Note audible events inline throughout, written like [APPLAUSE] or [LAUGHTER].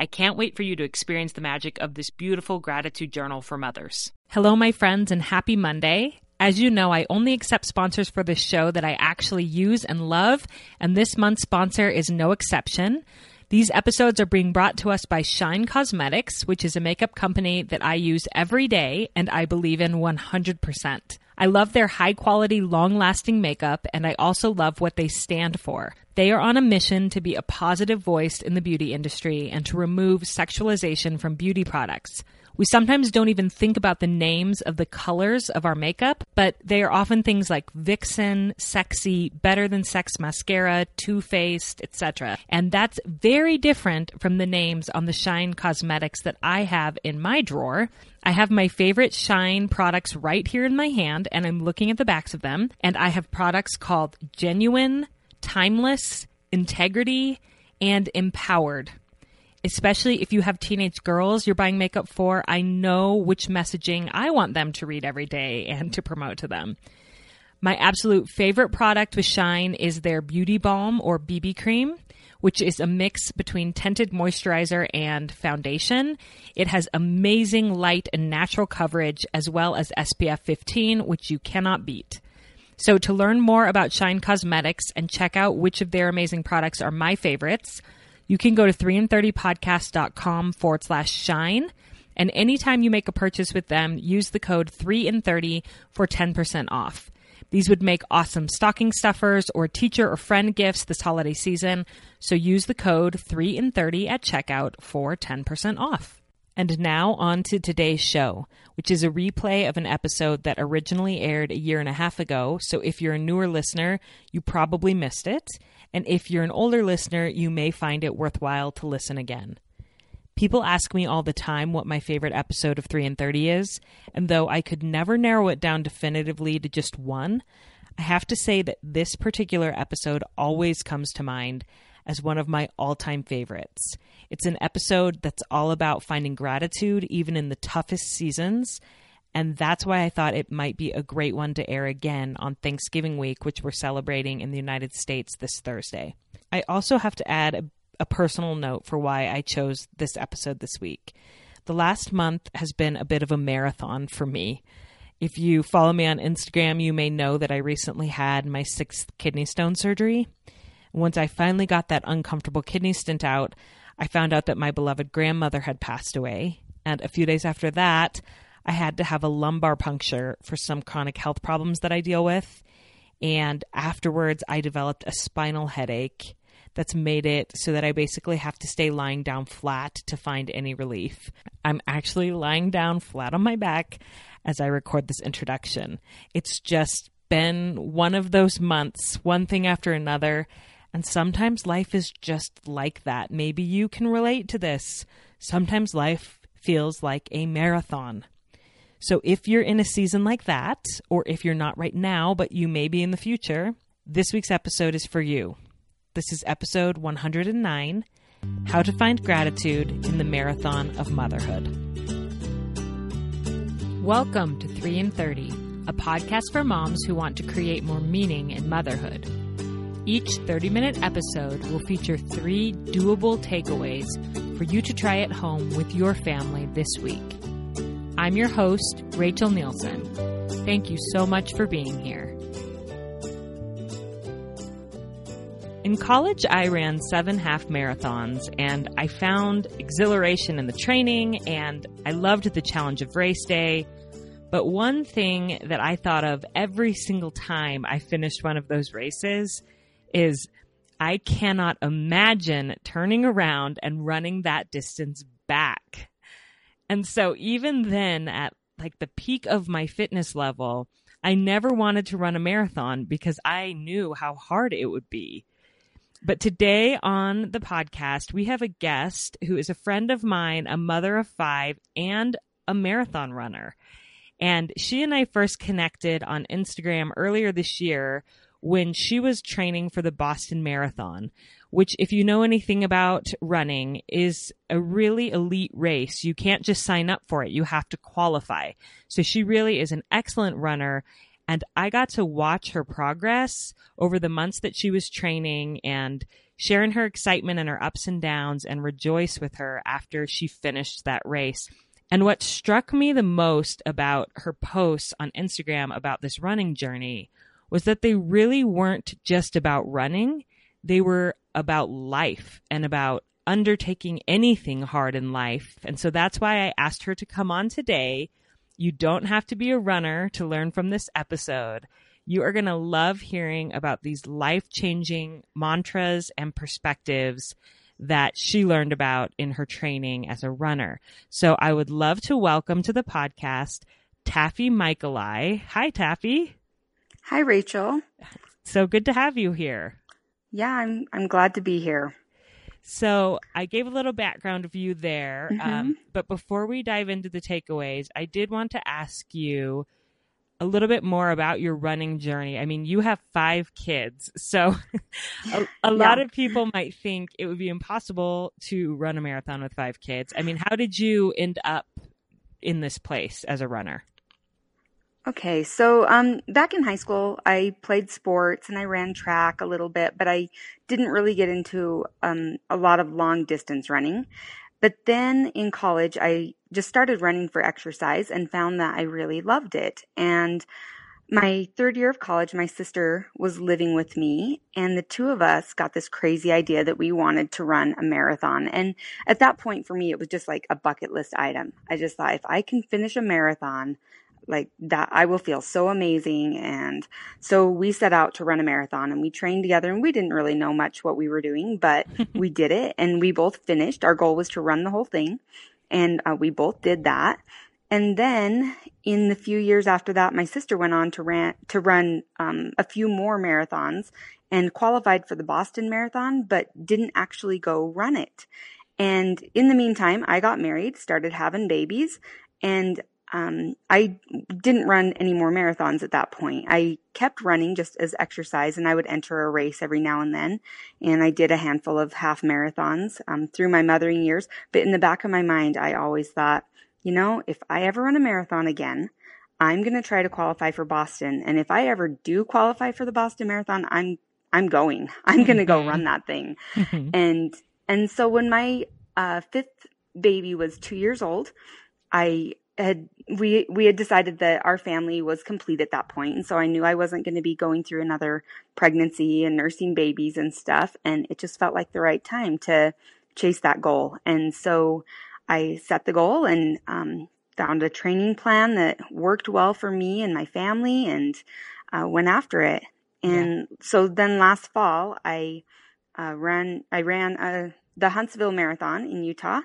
I can't wait for you to experience the magic of this beautiful gratitude journal for mothers. Hello, my friends, and happy Monday. As you know, I only accept sponsors for this show that I actually use and love, and this month's sponsor is no exception. These episodes are being brought to us by Shine Cosmetics, which is a makeup company that I use every day and I believe in 100%. I love their high quality, long lasting makeup, and I also love what they stand for. They are on a mission to be a positive voice in the beauty industry and to remove sexualization from beauty products. We sometimes don't even think about the names of the colors of our makeup, but they are often things like Vixen, Sexy, Better Than Sex Mascara, Too Faced, etc. And that's very different from the names on the Shine Cosmetics that I have in my drawer. I have my favorite Shine products right here in my hand, and I'm looking at the backs of them. And I have products called Genuine, Timeless, Integrity, and Empowered especially if you have teenage girls you're buying makeup for, I know which messaging I want them to read every day and to promote to them. My absolute favorite product with Shine is their Beauty Balm or BB Cream, which is a mix between tinted moisturizer and foundation. It has amazing light and natural coverage as well as SPF 15, which you cannot beat. So to learn more about Shine Cosmetics and check out which of their amazing products are my favorites, you can go to 3in30podcast.com forward slash shine. And anytime you make a purchase with them, use the code 3 in 30 for 10% off. These would make awesome stocking stuffers or teacher or friend gifts this holiday season. So use the code 3 in 30 at checkout for 10% off. And now on to today's show, which is a replay of an episode that originally aired a year and a half ago. So if you're a newer listener, you probably missed it. And if you're an older listener, you may find it worthwhile to listen again. People ask me all the time what my favorite episode of 3 in 30 is, and though I could never narrow it down definitively to just one, I have to say that this particular episode always comes to mind as one of my all time favorites. It's an episode that's all about finding gratitude even in the toughest seasons and that's why I thought it might be a great one to air again on Thanksgiving week, which we're celebrating in the United States this Thursday. I also have to add a, a personal note for why I chose this episode this week. The last month has been a bit of a marathon for me. If you follow me on Instagram, you may know that I recently had my sixth kidney stone surgery. Once I finally got that uncomfortable kidney stent out, I found out that my beloved grandmother had passed away. And a few days after that, I had to have a lumbar puncture for some chronic health problems that I deal with. And afterwards, I developed a spinal headache that's made it so that I basically have to stay lying down flat to find any relief. I'm actually lying down flat on my back as I record this introduction. It's just been one of those months, one thing after another. And sometimes life is just like that. Maybe you can relate to this. Sometimes life feels like a marathon. So if you're in a season like that, or if you're not right now, but you may be in the future, this week's episode is for you. This is episode 109 How to Find Gratitude in the Marathon of Motherhood. Welcome to 3 in 30, a podcast for moms who want to create more meaning in motherhood. Each 30 minute episode will feature three doable takeaways for you to try at home with your family this week. I'm your host, Rachel Nielsen. Thank you so much for being here. In college, I ran seven half marathons and I found exhilaration in the training and I loved the challenge of race day. But one thing that I thought of every single time I finished one of those races is I cannot imagine turning around and running that distance back. And so even then at like the peak of my fitness level, I never wanted to run a marathon because I knew how hard it would be. But today on the podcast, we have a guest who is a friend of mine, a mother of five, and a marathon runner. And she and I first connected on Instagram earlier this year when she was training for the Boston Marathon, which, if you know anything about running, is a really elite race. You can't just sign up for it. You have to qualify. So she really is an excellent runner and I got to watch her progress over the months that she was training and sharing her excitement and her ups and downs and rejoice with her after she finished that race. And what struck me the most about her posts on Instagram about this running journey was that they really weren't just about running. They were about life and about undertaking anything hard in life. And so that's why I asked her to come on today you don't have to be a runner to learn from this episode. You are going to love hearing about these life changing mantras and perspectives that she learned about in her training as a runner. So I would love to welcome to the podcast Taffy Michaeli. Hi, Taffy. Hi, Rachel. So good to have you here. Yeah, I'm I'm glad to be here. So I gave a little background of you there. Um, mm-hmm. Um, but before we dive into the takeaways, I did want to ask you a little bit more about your running journey. I mean, you have five kids. So [LAUGHS] a, a yeah. lot of people might think it would be impossible to run a marathon with five kids. I mean, how did you end up in this place as a runner? Okay, so um, back in high school, I played sports and I ran track a little bit, but I didn't really get into um, a lot of long distance running. But then in college, I just started running for exercise and found that I really loved it. And my third year of college, my sister was living with me, and the two of us got this crazy idea that we wanted to run a marathon. And at that point, for me, it was just like a bucket list item. I just thought if I can finish a marathon, like that I will feel so amazing. And so we set out to run a marathon and we trained together and we didn't really know much what we were doing, but [LAUGHS] we did it and we both finished. Our goal was to run the whole thing and uh, we both did that. And then in the few years after that, my sister went on to ran, to run, um, a few more marathons and qualified for the Boston Marathon, but didn't actually go run it. And in the meantime, I got married, started having babies, and um, I didn't run any more marathons at that point. I kept running just as exercise and I would enter a race every now and then. And I did a handful of half marathons um, through my mothering years. But in the back of my mind, I always thought, you know, if I ever run a marathon again, I'm going to try to qualify for Boston. And if I ever do qualify for the Boston Marathon, I'm, I'm going. [LAUGHS] I'm going to go run that thing. [LAUGHS] and, and so when my uh, fifth baby was two years old, I had we we had decided that our family was complete at that point and so I knew I wasn't going to be going through another pregnancy and nursing babies and stuff and it just felt like the right time to chase that goal and so I set the goal and um, found a training plan that worked well for me and my family and uh, went after it and yeah. so then last fall I uh, ran I ran a, uh, the Huntsville Marathon in Utah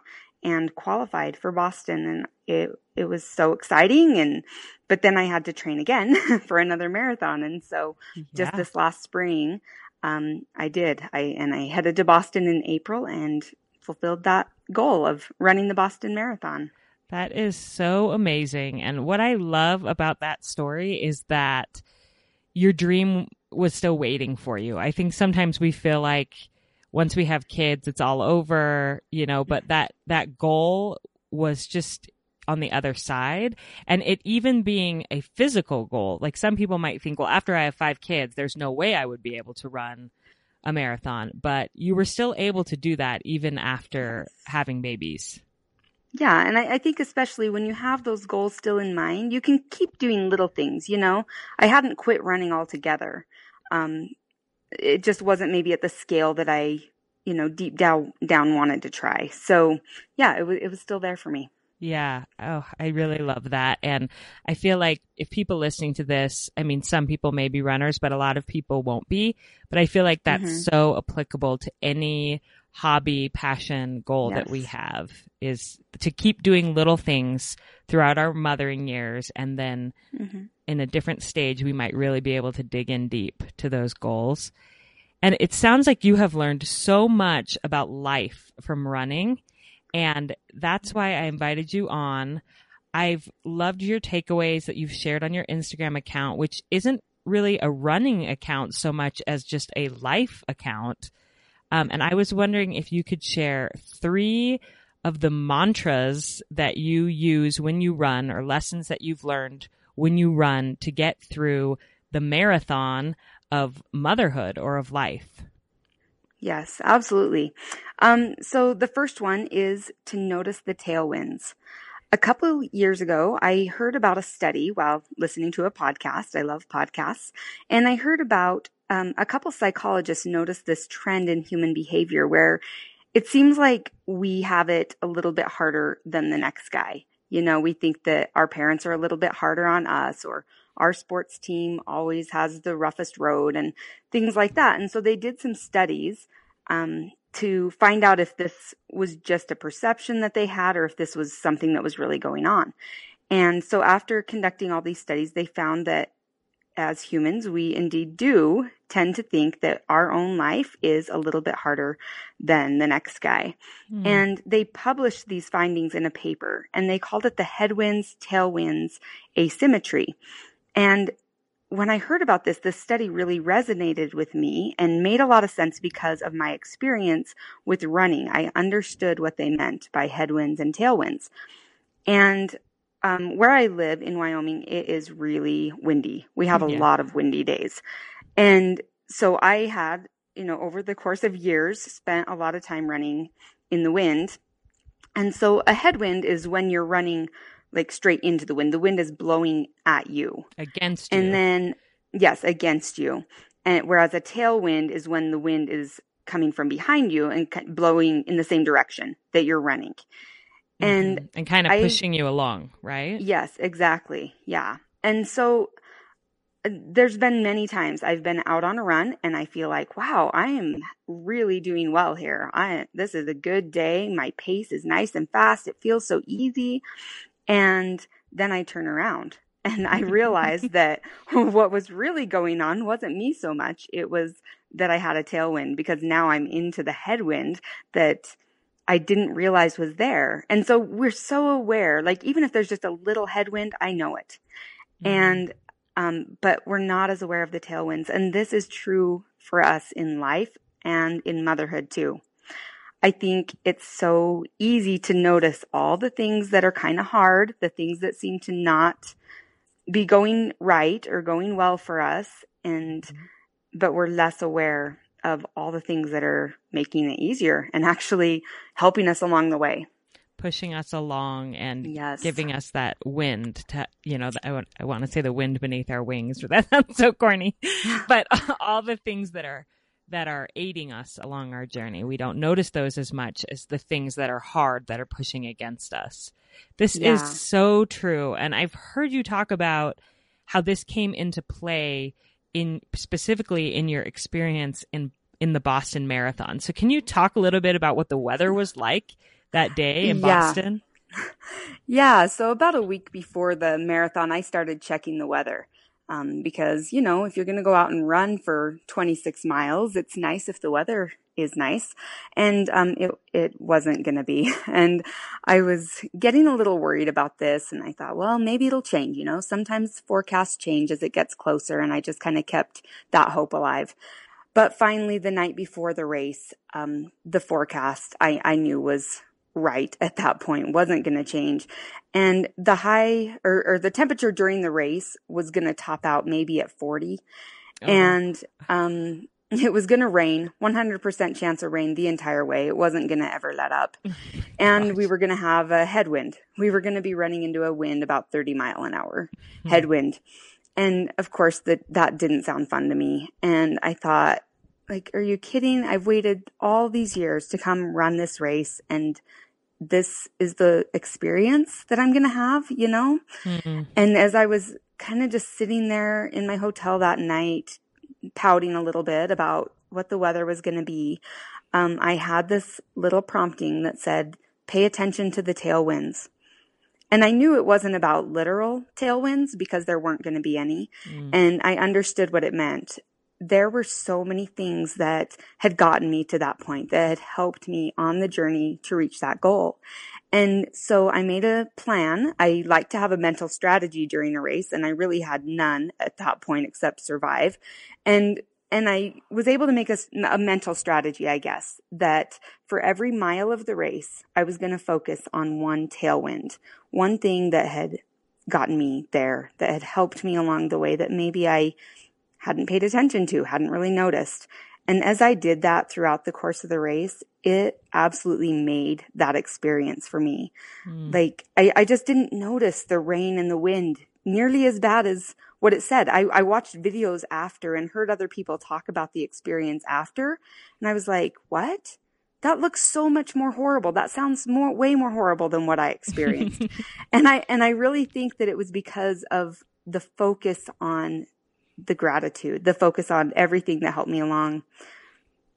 and qualified for Boston and it it was so exciting and but then I had to train again [LAUGHS] for another marathon and so yeah. just this last spring um, I did I and I headed to Boston in April and fulfilled that goal of running the Boston Marathon. That is so amazing and what I love about that story is that your dream was still waiting for you. I think sometimes we feel like once we have kids, it's all over, you know, but that, that goal was just on the other side. And it even being a physical goal, like some people might think, well, after I have five kids, there's no way I would be able to run a marathon, but you were still able to do that even after having babies. Yeah, and I, I, think especially when you have those goals still in mind, you can keep doing little things. You know, I hadn't quit running altogether. Um, it just wasn't maybe at the scale that I, you know, deep down down wanted to try. So yeah, it was it was still there for me. Yeah. Oh, I really love that. And I feel like if people listening to this, I mean, some people may be runners, but a lot of people won't be. But I feel like that's mm-hmm. so applicable to any hobby, passion, goal yes. that we have is to keep doing little things throughout our mothering years. And then mm-hmm. in a different stage, we might really be able to dig in deep to those goals. And it sounds like you have learned so much about life from running. And that's why I invited you on. I've loved your takeaways that you've shared on your Instagram account, which isn't really a running account so much as just a life account um, and I was wondering if you could share three of the mantras that you use when you run or lessons that you've learned when you run to get through the marathon of motherhood or of life. Yes, absolutely. Um, so the first one is to notice the tailwinds. A couple years ago, I heard about a study while listening to a podcast. I love podcasts. And I heard about um, a couple psychologists noticed this trend in human behavior where it seems like we have it a little bit harder than the next guy. You know, we think that our parents are a little bit harder on us or our sports team always has the roughest road and things like that. And so they did some studies um, to find out if this was just a perception that they had or if this was something that was really going on. And so after conducting all these studies, they found that as humans, we indeed do tend to think that our own life is a little bit harder than the next guy. Mm. And they published these findings in a paper and they called it the headwinds, tailwinds asymmetry. And when I heard about this, this study really resonated with me and made a lot of sense because of my experience with running. I understood what they meant by headwinds and tailwinds. And um, where I live in Wyoming, it is really windy. We have a yeah. lot of windy days. And so I had, you know, over the course of years, spent a lot of time running in the wind. And so a headwind is when you're running like straight into the wind. The wind is blowing at you. Against you. And then, yes, against you. And whereas a tailwind is when the wind is coming from behind you and blowing in the same direction that you're running and mm-hmm. and kind of I, pushing you along, right? Yes, exactly. Yeah. And so uh, there's been many times I've been out on a run and I feel like, wow, I am really doing well here. I this is a good day. My pace is nice and fast. It feels so easy. And then I turn around [LAUGHS] and I realized [LAUGHS] that [LAUGHS] what was really going on wasn't me so much. It was that I had a tailwind because now I'm into the headwind that I didn't realize was there. And so we're so aware, like even if there's just a little headwind, I know it. Mm-hmm. And, um, but we're not as aware of the tailwinds. And this is true for us in life and in motherhood too. I think it's so easy to notice all the things that are kind of hard, the things that seem to not be going right or going well for us. And, mm-hmm. but we're less aware of all the things that are making it easier and actually helping us along the way pushing us along and yes. giving us that wind to you know I want, I want to say the wind beneath our wings [LAUGHS] that sounds so corny [LAUGHS] but [LAUGHS] all the things that are that are aiding us along our journey we don't notice those as much as the things that are hard that are pushing against us this yeah. is so true and i've heard you talk about how this came into play in specifically in your experience in in the Boston Marathon. So can you talk a little bit about what the weather was like that day in yeah. Boston? [LAUGHS] Yeah, so about a week before the marathon, I started checking the weather. Um, because, you know, if you're going to go out and run for 26 miles, it's nice if the weather is nice. And, um, it, it wasn't going to be. [LAUGHS] And I was getting a little worried about this. And I thought, well, maybe it'll change. You know, sometimes forecasts change as it gets closer. And I just kind of kept that hope alive. But finally, the night before the race, um, the forecast I, I knew was right at that point, wasn't going to change. And the high or, or, the temperature during the race was going to top out maybe at 40. Oh. And, um, it was going to rain, 100% chance of rain the entire way. It wasn't going to ever let up. [LAUGHS] and we were going to have a headwind. We were going to be running into a wind about 30 mile an hour hmm. headwind. And of course that, that didn't sound fun to me. And I thought, like, are you kidding? I've waited all these years to come run this race and this is the experience that I'm going to have, you know? Mm-hmm. And as I was kind of just sitting there in my hotel that night, pouting a little bit about what the weather was going to be, um, I had this little prompting that said, pay attention to the tailwinds. And I knew it wasn't about literal tailwinds because there weren't going to be any. Mm. And I understood what it meant. There were so many things that had gotten me to that point that had helped me on the journey to reach that goal. And so I made a plan. I like to have a mental strategy during a race and I really had none at that point except survive. And and I was able to make a, a, mental strategy, I guess, that for every mile of the race, I was going to focus on one tailwind, one thing that had gotten me there, that had helped me along the way that maybe I hadn't paid attention to, hadn't really noticed. And as I did that throughout the course of the race, it absolutely made that experience for me. Mm. Like, I, I just didn't notice the rain and the wind nearly as bad as what it said. I, I watched videos after and heard other people talk about the experience after. And I was like, what? That looks so much more horrible. That sounds more, way more horrible than what I experienced. [LAUGHS] and I, and I really think that it was because of the focus on the gratitude, the focus on everything that helped me along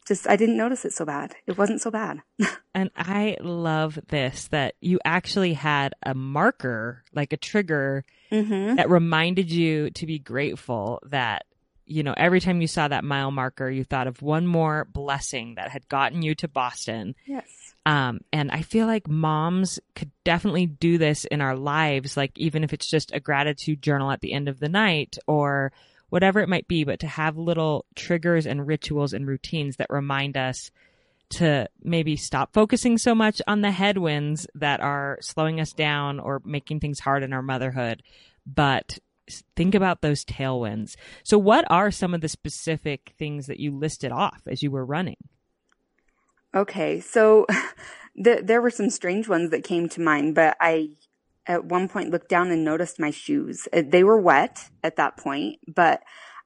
just I didn't notice it so bad. It wasn't so bad. [LAUGHS] and I love this that you actually had a marker, like a trigger mm-hmm. that reminded you to be grateful that you know every time you saw that mile marker you thought of one more blessing that had gotten you to Boston. Yes. Um, and I feel like moms could definitely do this in our lives, like even if it's just a gratitude journal at the end of the night or whatever it might be, but to have little triggers and rituals and routines that remind us to maybe stop focusing so much on the headwinds that are slowing us down or making things hard in our motherhood, but think about those tailwinds. So, what are some of the specific things that you listed off as you were running? Okay, so [LAUGHS] the, there were some strange ones that came to mind, but I at one point looked down and noticed my shoes. Uh, they were wet at that point, but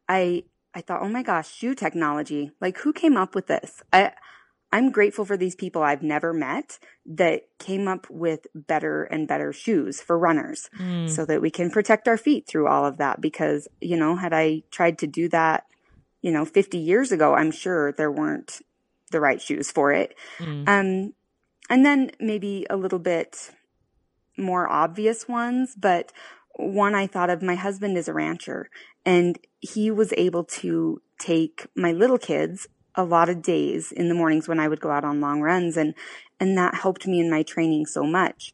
I I thought, "Oh my gosh, shoe technology. Like who came up with this?" I I'm grateful for these people I've never met that came up with better and better shoes for runners mm. so that we can protect our feet through all of that because, you know, had I tried to do that, you know, 50 years ago, I'm sure there weren't the right shoes for it. Mm. Um and then maybe a little bit more obvious ones, but one I thought of, my husband is a rancher and he was able to take my little kids a lot of days in the mornings when I would go out on long runs and, and that helped me in my training so much.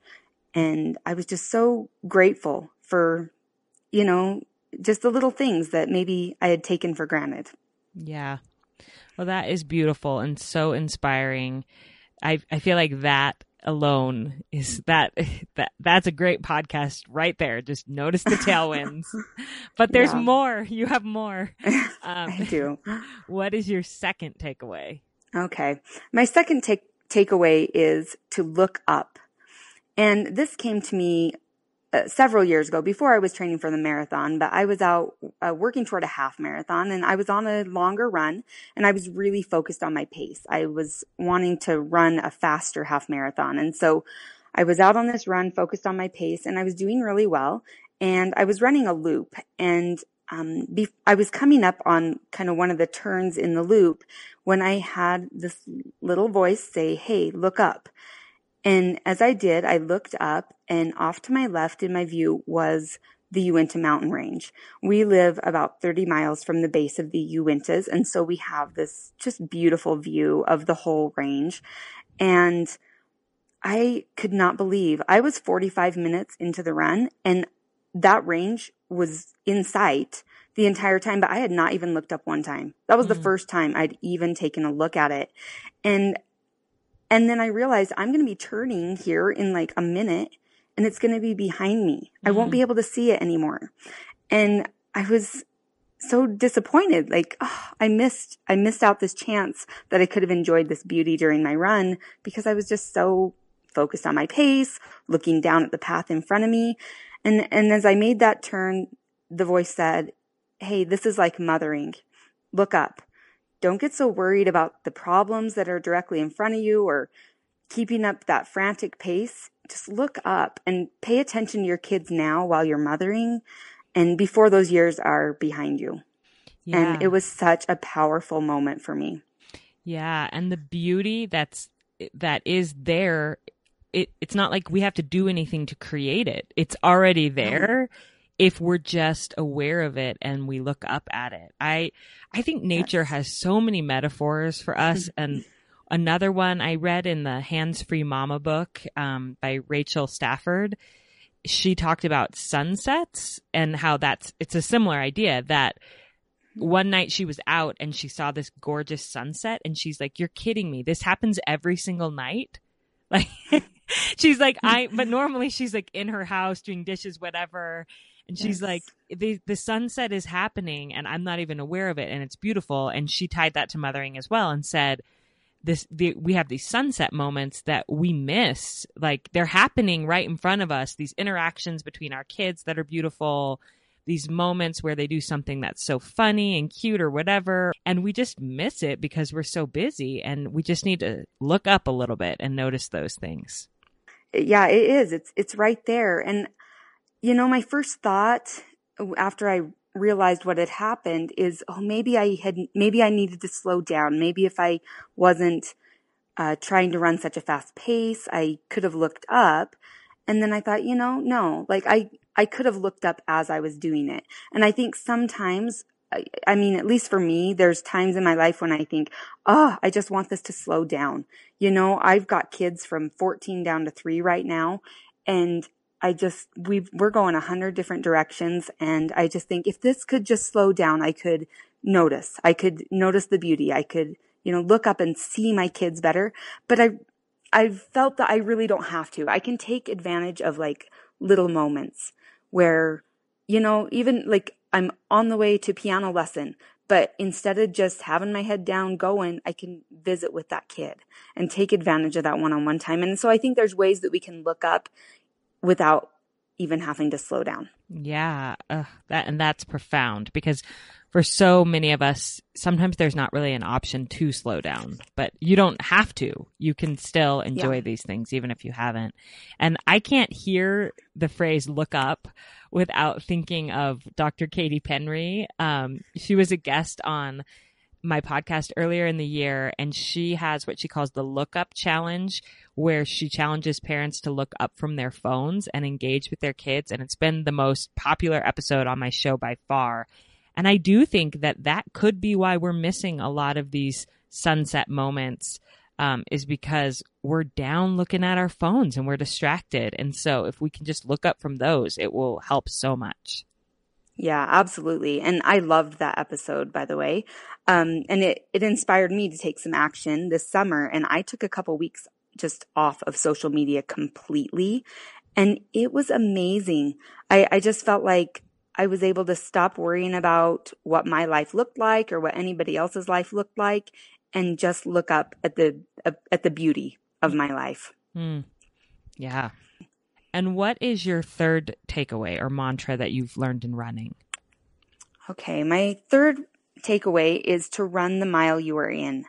And I was just so grateful for, you know, just the little things that maybe I had taken for granted. Yeah. Well, that is beautiful and so inspiring. I I feel like that alone is that [LAUGHS] that that's a great podcast right there. Just notice the tailwinds. [LAUGHS] but there's yeah. more. You have more. [LAUGHS] Um, I do. What is your second takeaway? Okay. My second take takeaway is to look up. And this came to me uh, several years ago before I was training for the marathon, but I was out uh, working toward a half marathon and I was on a longer run and I was really focused on my pace. I was wanting to run a faster half marathon. And so I was out on this run focused on my pace and I was doing really well and I was running a loop and um, be- I was coming up on kind of one of the turns in the loop when I had this little voice say, Hey, look up. And as I did, I looked up and off to my left in my view was the Uinta mountain range. We live about 30 miles from the base of the Uintas. And so we have this just beautiful view of the whole range. And I could not believe I was 45 minutes into the run and that range was in sight the entire time, but I had not even looked up one time. That was mm-hmm. the first time I'd even taken a look at it. And and then I realized I'm going to be turning here in like a minute and it's going to be behind me. Mm-hmm. I won't be mm-hmm. able to see it anymore. And I was so disappointed. Like, oh, I missed, I missed out this chance that I could have enjoyed this beauty during my run because I was just so focused on my pace, looking down at the path in front of me. And, and as I made that turn, the voice said, Hey, this is like mothering. Look up don't get so worried about the problems that are directly in front of you or keeping up that frantic pace. Just look up and pay attention to your kids now while you're mothering and before those years are behind you. Yeah. And it was such a powerful moment for me. Yeah, and the beauty that's that is there it, it's not like we have to do anything to create it. It's already there if we're just aware of it and we look up at it. I I think nature yes. has so many metaphors for us mm-hmm. and another one I read in the Hands Free Mama book um, by Rachel Stafford. She talked about sunsets and how that's it's a similar idea that one night she was out and she saw this gorgeous sunset and she's like, You're kidding me. This happens every single night. [LAUGHS] Like she's like, I but normally she's like in her house doing dishes, whatever. And she's yes. like, the the sunset is happening and I'm not even aware of it and it's beautiful. And she tied that to mothering as well and said, this the, we have these sunset moments that we miss like they're happening right in front of us these interactions between our kids that are beautiful these moments where they do something that's so funny and cute or whatever. And we just miss it because we're so busy and we just need to look up a little bit and notice those things. Yeah, it is. It's, it's right there. And, you know, my first thought after I realized what had happened is, oh, maybe I had, maybe I needed to slow down. Maybe if I wasn't uh, trying to run such a fast pace, I could have looked up. And then I thought, you know, no, like I, I could have looked up as I was doing it. And I think sometimes, I, I mean, at least for me, there's times in my life when I think, oh, I just want this to slow down. You know, I've got kids from 14 down to three right now. And I just, we we're going a hundred different directions. And I just think if this could just slow down, I could notice, I could notice the beauty. I could, you know, look up and see my kids better. But I, I've felt that I really don't have to. I can take advantage of like little moments where, you know, even like I'm on the way to piano lesson, but instead of just having my head down going, I can visit with that kid and take advantage of that one on one time. And so I think there's ways that we can look up without even having to slow down. Yeah, uh, that and that's profound because for so many of us, sometimes there's not really an option to slow down, but you don't have to. You can still enjoy yeah. these things even if you haven't. And I can't hear the phrase look up without thinking of Dr. Katie Penry. Um, she was a guest on my podcast earlier in the year and she has what she calls the look up challenge where she challenges parents to look up from their phones and engage with their kids and it's been the most popular episode on my show by far and I do think that that could be why we're missing a lot of these sunset moments um, is because we're down looking at our phones and we're distracted. And so if we can just look up from those, it will help so much. Yeah, absolutely. And I loved that episode, by the way. Um, and it, it inspired me to take some action this summer. And I took a couple weeks just off of social media completely. And it was amazing. I, I just felt like I was able to stop worrying about what my life looked like or what anybody else's life looked like and just look up at the at the beauty of my life. Mm. Yeah. And what is your third takeaway or mantra that you've learned in running? Okay, my third takeaway is to run the mile you are in.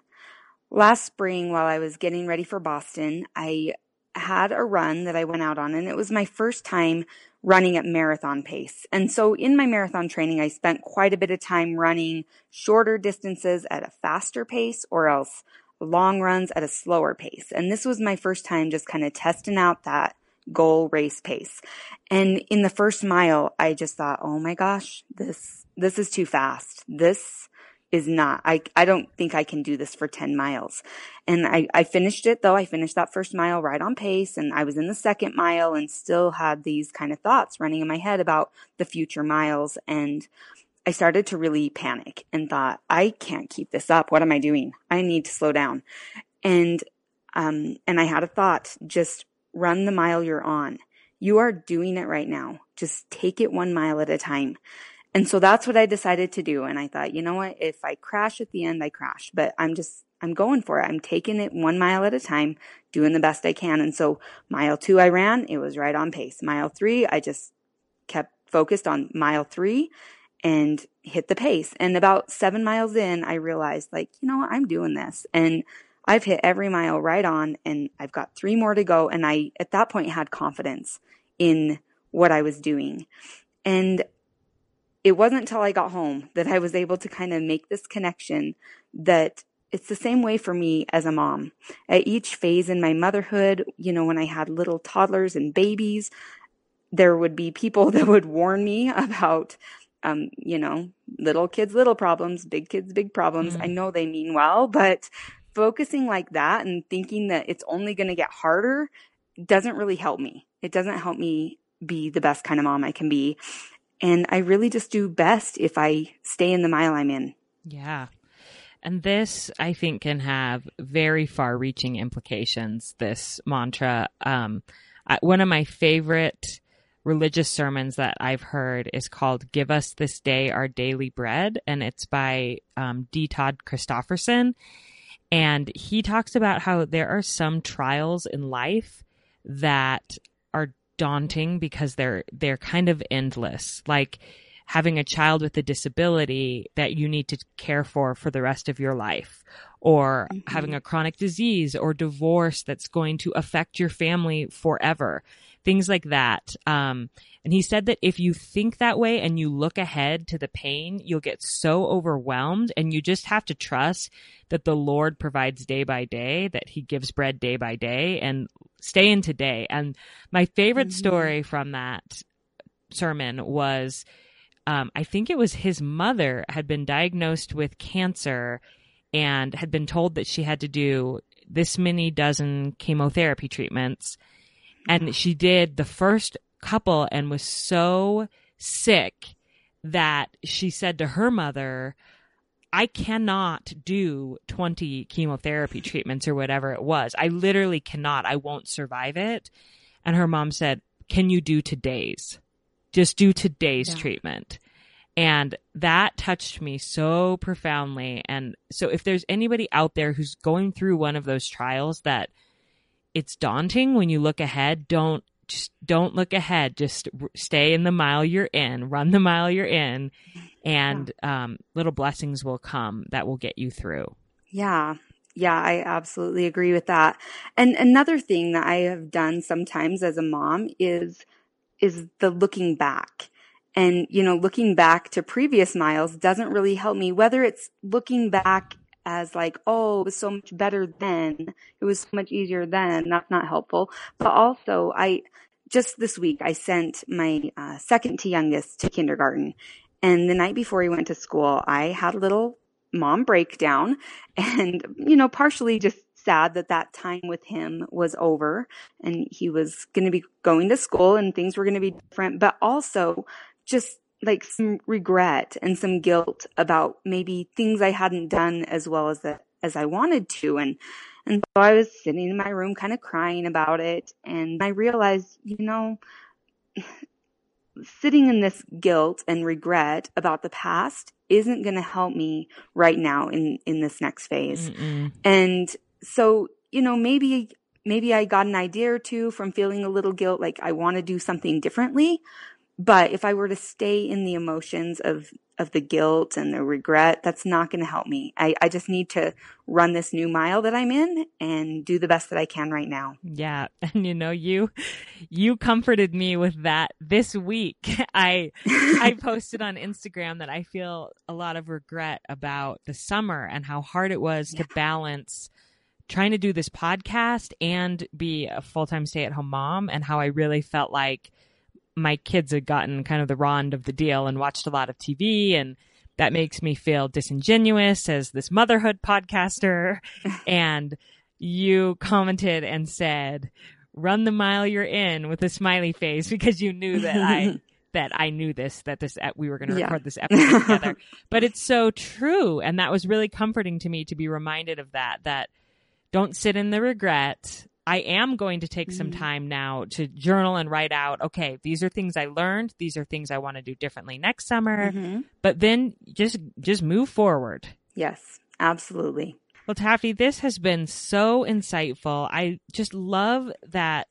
Last spring, while I was getting ready for Boston, I had a run that I went out on, and it was my first time running at marathon pace. And so in my marathon training, I spent quite a bit of time running shorter distances at a faster pace or else long runs at a slower pace. And this was my first time just kind of testing out that goal race pace. And in the first mile, I just thought, oh my gosh, this, this is too fast. This is not, I, I don't think I can do this for 10 miles. And I, I finished it though. I finished that first mile right on pace and I was in the second mile and still had these kind of thoughts running in my head about the future miles. And I started to really panic and thought, I can't keep this up. What am I doing? I need to slow down. And, um, and I had a thought, just run the mile you're on. You are doing it right now. Just take it one mile at a time. And so that's what I decided to do. And I thought, you know what? If I crash at the end, I crash, but I'm just, I'm going for it. I'm taking it one mile at a time, doing the best I can. And so mile two, I ran. It was right on pace. Mile three, I just kept focused on mile three and hit the pace. And about seven miles in, I realized, like, you know what, I'm doing this. And I've hit every mile right on, and I've got three more to go. And I, at that point, had confidence in what I was doing. And it wasn't until I got home that I was able to kind of make this connection that it's the same way for me as a mom. At each phase in my motherhood, you know, when I had little toddlers and babies, there would be people [LAUGHS] that would warn me about um, you know, little kids, little problems, big kids, big problems. Mm. I know they mean well, but focusing like that and thinking that it's only going to get harder doesn't really help me. It doesn't help me be the best kind of mom I can be. And I really just do best if I stay in the mile I'm in. Yeah. And this, I think, can have very far reaching implications. This mantra. Um, I, one of my favorite religious sermons that I've heard is called Give Us This Day Our Daily Bread, and it's by um, D. Todd Christofferson. And he talks about how there are some trials in life that are daunting because they're they're kind of endless. Like having a child with a disability that you need to care for for the rest of your life or mm-hmm. having a chronic disease or divorce that's going to affect your family forever things like that. Um, and he said that if you think that way and you look ahead to the pain, you'll get so overwhelmed and you just have to trust that the Lord provides day by day, that he gives bread day by day and stay in today. And my favorite mm-hmm. story from that sermon was, um, I think it was his mother had been diagnosed with cancer and had been told that she had to do this many dozen chemotherapy treatments and she did the first couple and was so sick that she said to her mother, I cannot do 20 chemotherapy treatments or whatever it was. I literally cannot. I won't survive it. And her mom said, Can you do today's? Just do today's yeah. treatment. And that touched me so profoundly. And so if there's anybody out there who's going through one of those trials that it's daunting when you look ahead. Don't just don't look ahead. Just stay in the mile you're in. Run the mile you're in, and yeah. um, little blessings will come that will get you through. Yeah. Yeah, I absolutely agree with that. And another thing that I have done sometimes as a mom is is the looking back. And you know, looking back to previous miles doesn't really help me whether it's looking back as like, oh, it was so much better then. It was so much easier then. That's not helpful. But also, I just this week I sent my uh, second to youngest to kindergarten, and the night before he went to school, I had a little mom breakdown, [LAUGHS] and you know, partially just sad that that time with him was over and he was going to be going to school and things were going to be different, but also just like some regret and some guilt about maybe things I hadn't done as well as that as I wanted to and and so I was sitting in my room kind of crying about it and I realized, you know, [SIGHS] sitting in this guilt and regret about the past isn't going to help me right now in in this next phase. Mm-mm. And so, you know, maybe maybe I got an idea or two from feeling a little guilt like I want to do something differently, but if I were to stay in the emotions of, of the guilt and the regret, that's not going to help me. I, I just need to run this new mile that I'm in and do the best that I can right now. Yeah. [LAUGHS] And you know, you, you comforted me with that this week. [LAUGHS] I, I [LAUGHS] posted on Instagram that I feel a lot of regret about the summer and how hard it was yeah. to balance trying to do this podcast and be a full time stay at home mom and how I really felt like my kids had gotten kind of the raw end of the deal and watched a lot of TV and that makes me feel disingenuous as this motherhood podcaster. [LAUGHS] and you commented and said, run the mile you're in with a smiley face because you knew that I, [LAUGHS] that I knew this, that this, we were going to yeah. record this episode [LAUGHS] together. But it's so true. And that was really comforting to me to be reminded of that, that don't sit in the regret I am going to take some mm-hmm. time now to journal and write out, okay, these are things I learned. These are things I want to do differently next summer. Mm-hmm. But then just, just move forward. Yes, absolutely. Well, Taffy, this has been so insightful. I just love that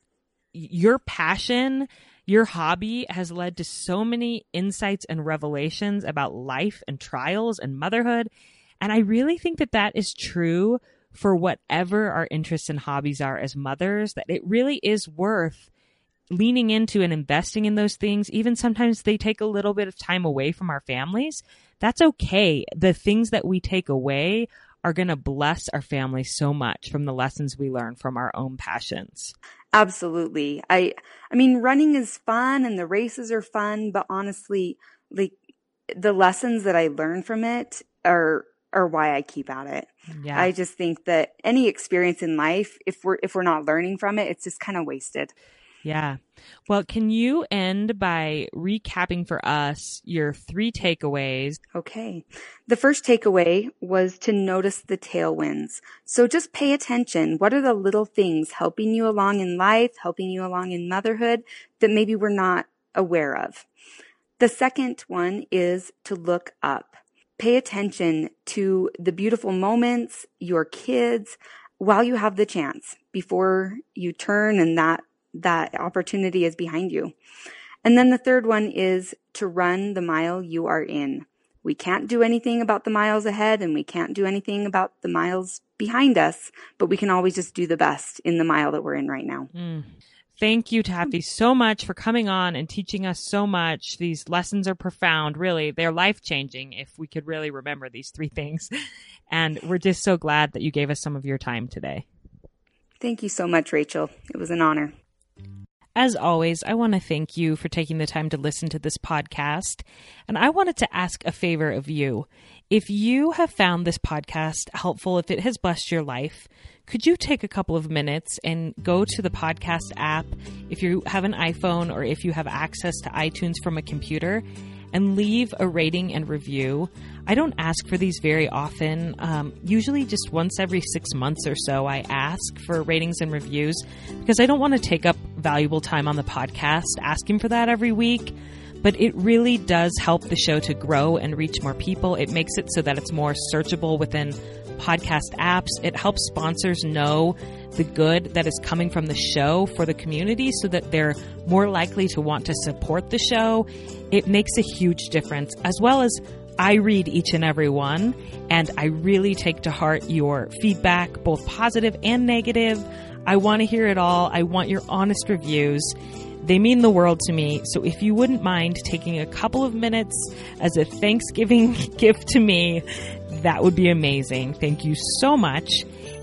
your passion, your hobby has led to so many insights and revelations about life and trials and motherhood. And I really think that that is true for whatever our interests and hobbies are as mothers, that it really is worth leaning into and investing in those things. Even sometimes they take a little bit of time away from our families. That's okay. The things that we take away are going to bless our family so much from the lessons we learn from our own passions. Absolutely. I I mean running is fun and the races are fun, but honestly, like the lessons that I learn from it are are why I keep at it. Yeah. I just think that any experience in life, if we're if we're not learning from it, it's just kind of wasted. Yeah. Well, can you end by recapping for us your three takeaways? Okay. The first takeaway was to notice the tailwinds. So just pay attention. What are the little things helping you along in life, helping you along in motherhood that maybe we're not aware of? The second one is to look up. Pay attention to the beautiful moments, your kids, while you have the chance before you turn and that that opportunity is behind you. And then the third one is to run the mile you are in. We can't do anything about the miles ahead and we can't do anything about the miles behind us, but we can always just do the best in the mile that we're in right now. Mm. Thank you, Taffy, so much for coming on and teaching us so much. These lessons are profound, really. They're life changing if we could really remember these three things. [LAUGHS] And we're just so glad that you gave us some of your time today. Thank you so much, Rachel. It was an honor. As always, I want to thank you for taking the time to listen to this podcast. And I wanted to ask a favor of you. If you have found this podcast helpful, if it has blessed your life, could you take a couple of minutes and go to the podcast app if you have an iPhone or if you have access to iTunes from a computer and leave a rating and review. I don't ask for these very often. Um, usually, just once every six months or so, I ask for ratings and reviews because I don't want to take up valuable time on the podcast asking for that every week. But it really does help the show to grow and reach more people. It makes it so that it's more searchable within podcast apps. It helps sponsors know the good that is coming from the show for the community so that they're more likely to want to support the show. It makes a huge difference, as well as I read each and every one, and I really take to heart your feedback, both positive and negative. I want to hear it all. I want your honest reviews. They mean the world to me. So if you wouldn't mind taking a couple of minutes as a Thanksgiving [LAUGHS] gift to me, that would be amazing. Thank you so much.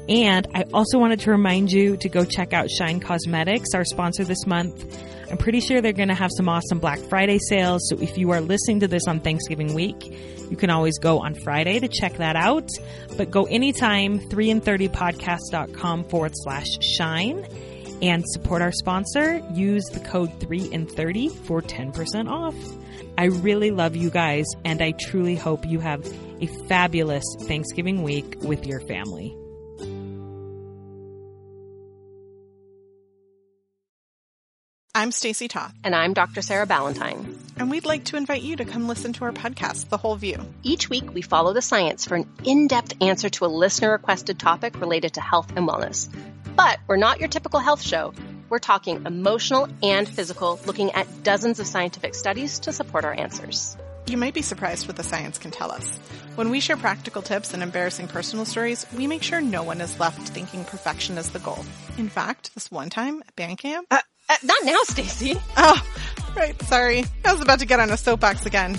And I also wanted to remind you to go check out Shine Cosmetics, our sponsor this month. I'm pretty sure they're going to have some awesome Black Friday sales. So if you are listening to this on Thanksgiving week, you can always go on Friday to check that out. But go anytime, 3and30podcast.com forward slash shine and support our sponsor. Use the code 3 and 30 for 10% off. I really love you guys and I truly hope you have a fabulous Thanksgiving week with your family. I'm Stacy Toth. And I'm Dr. Sarah Ballantyne. And we'd like to invite you to come listen to our podcast, The Whole View. Each week, we follow the science for an in depth answer to a listener requested topic related to health and wellness. But we're not your typical health show. We're talking emotional and physical, looking at dozens of scientific studies to support our answers. You might be surprised what the science can tell us. When we share practical tips and embarrassing personal stories, we make sure no one is left thinking perfection is the goal. In fact, this one time at band camp, uh- uh, not now, Stacy. Oh, right. Sorry. I was about to get on a soapbox again.